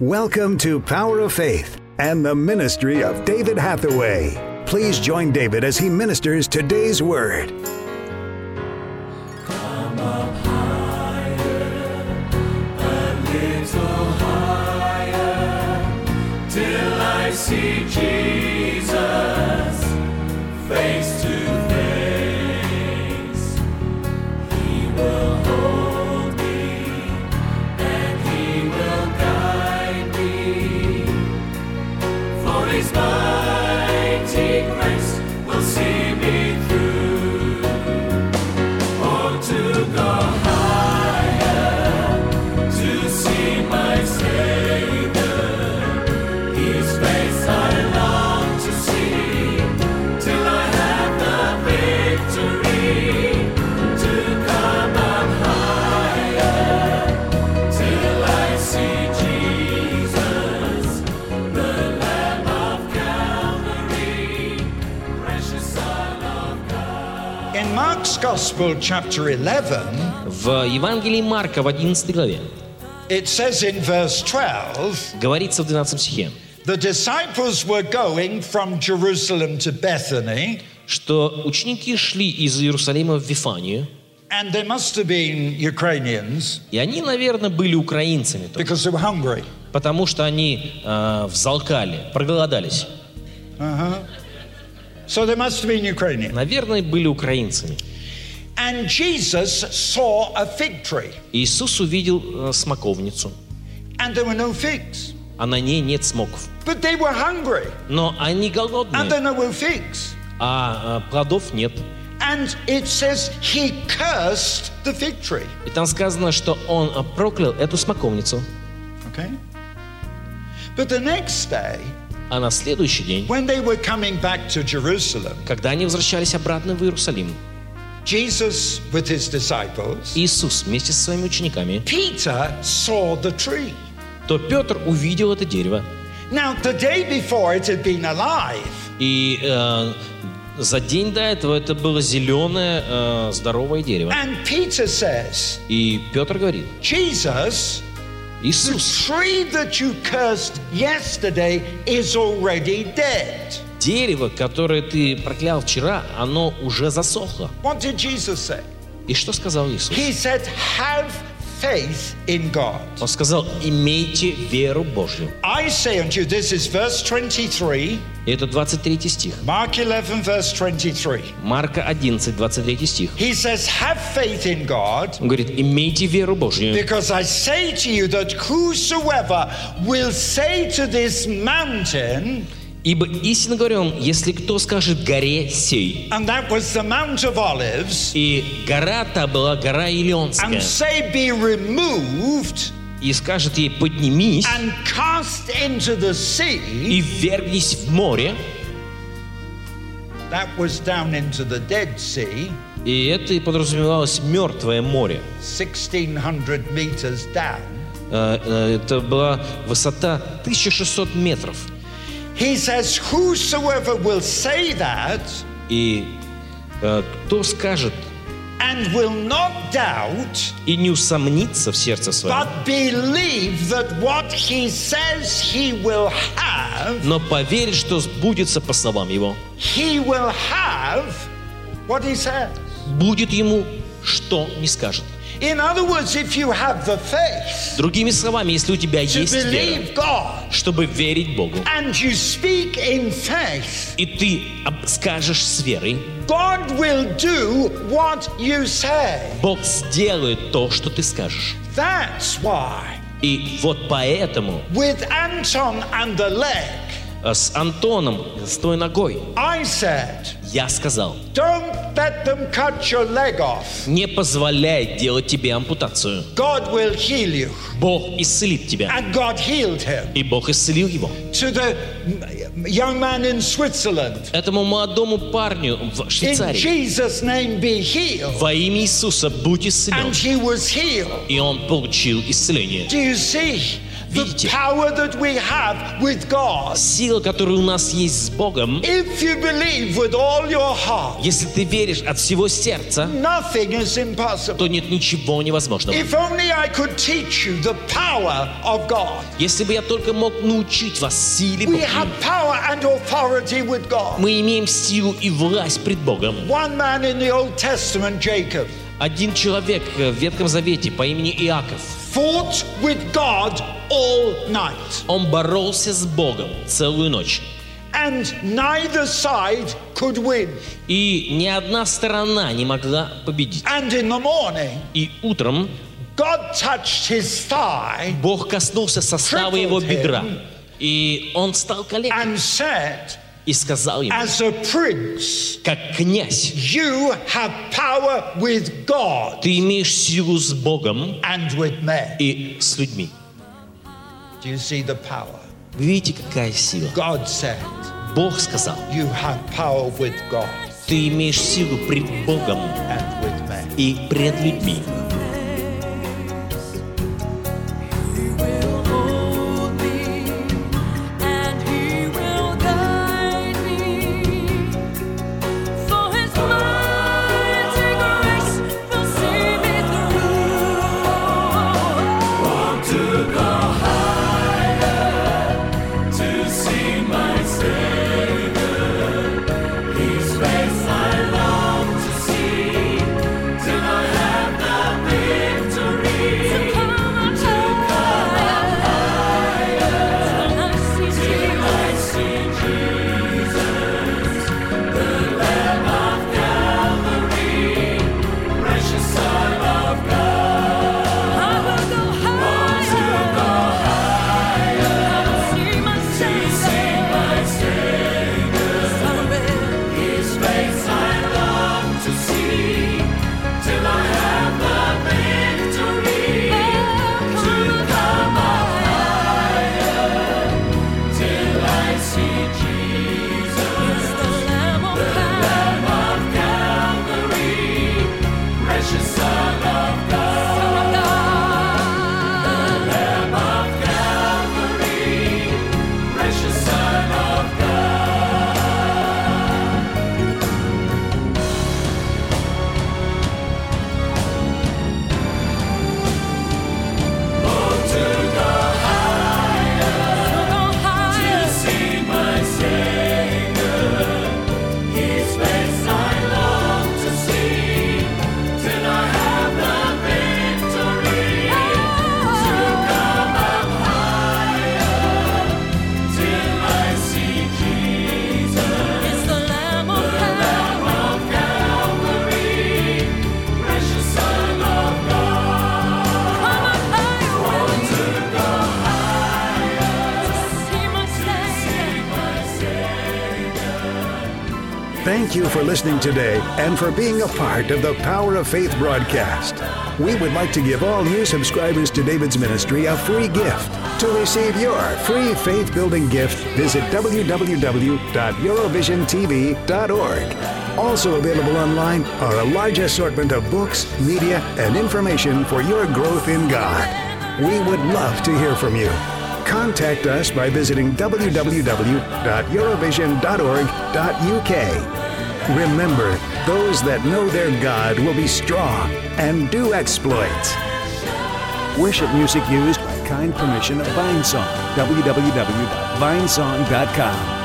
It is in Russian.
Welcome to Power of Faith and the ministry of David Hathaway. Please join David as he ministers today's word. till I see Jesus Mary's mother. In Mark's Gospel, chapter 11, В Евангелии Марка в 11 главе it says in verse 12 говорится в 12 стихе, the disciples were going from Jerusalem to Bethany, что ученики шли из Иерусалима в Вифанию, and they must have been Ukrainians и они, наверное, были украинцами, тоже, because they were hungry. потому что они э, взалкали, проголодались. So they must have been Ukrainian. Наверное, были украинцами. And Jesus saw a fig tree, Иисус увидел э, смоковницу, and there were no figs. а на ней нет смоков. But they were hungry, Но они and голодные, there were figs. а э, плодов нет. And it says he cursed the fig tree. И там сказано, что он э, проклял эту смоковницу. Okay? But the next day, А на следующий день, when they were coming back to Jerusalem, когда они возвращались обратно в Иерусалим, Jesus with his disciples, Иисус вместе со своими учениками, Peter saw the tree. то Петр увидел это дерево. Now, the day before it had been alive, И э, за день до этого это было зеленое, э, здоровое дерево. and Peter says, И Петр говорит, Jesus, Иисус, дерево, которое ты проклял вчера, оно уже засохло. И что сказал Иисус? He said, Have faith in God. Он сказал, имейте веру Божью. I say unto you, this is verse 23, И это 23 стих. Mark 11, verse 23. Марка 11, 23 стих. He says, Have faith in God, Он говорит, имейте веру Божью. because I say to you that whosoever will say to this mountain, Ибо истинно говорю вам, если кто скажет горе сей, and that was the Mount of Olives, и гора та была гора Илионская, and say, Be removed и скажет ей, поднимись and cast into the sea, и ввергнись в море, that was down into the Dead Sea, и это и подразумевалось мертвое море. 1600 meters down. Э, э, Это была высота 1600 метров. He says, Whosoever will say that И э, кто скажет and will not doubt, и не усомнится в сердце своем, but believe that what he says he will have, но поверит, что сбудется по словам его, he will have what he says. будет ему, что не скажет. Другими словами, если у тебя есть вера, чтобы верить Богу, и ты скажешь с верой, God will do what you say. Бог сделает то, что ты скажешь. That's why И вот поэтому with Anton and the leg, э, с Антоном, с той ногой, I said, я сказал, don't let them cut your leg off. не позволяй делать тебе ампутацию. God will heal you. Бог исцелит тебя. And God healed him. И Бог исцелил его. To the young man in Switzerland, Этому молодому парню в in Швейцарии Jesus' name be healed. во имя Иисуса будь исцелен. And he was healed. И он получил исцеление. Do you see? Видите? Сила, которая у нас есть с Богом, если ты веришь от всего сердца, то нет ничего невозможного. Если бы я только мог научить вас силе Бога, мы имеем силу и власть пред Богом. Один человек в Ветхом Завете по имени Иаков, fought with God all night, он боролся с Богом целую ночь. and neither side could win. И ни одна сторона не могла победить. And in the morning, И утром God touched his thigh Бог коснулся состава его him. бедра. И он стал said, и сказал ему, As a prince, как князь, you have power with God ты имеешь силу с Богом and with men. и с людьми. Do you see the power? Вы видите, какая сила? God said, Бог сказал, You have power with God ты имеешь силу пред Богом and with men. и пред людьми. Thank you for listening today and for being a part of the Power of Faith broadcast. We would like to give all new subscribers to David's ministry a free gift. To receive your free faith building gift, visit www.eurovisiontv.org. Also available online are a large assortment of books, media, and information for your growth in God. We would love to hear from you. Contact us by visiting www.eurovision.org.uk. Remember, those that know their God will be strong and do exploits. Worship music used by kind permission of Vinesong. www.vinesong.com.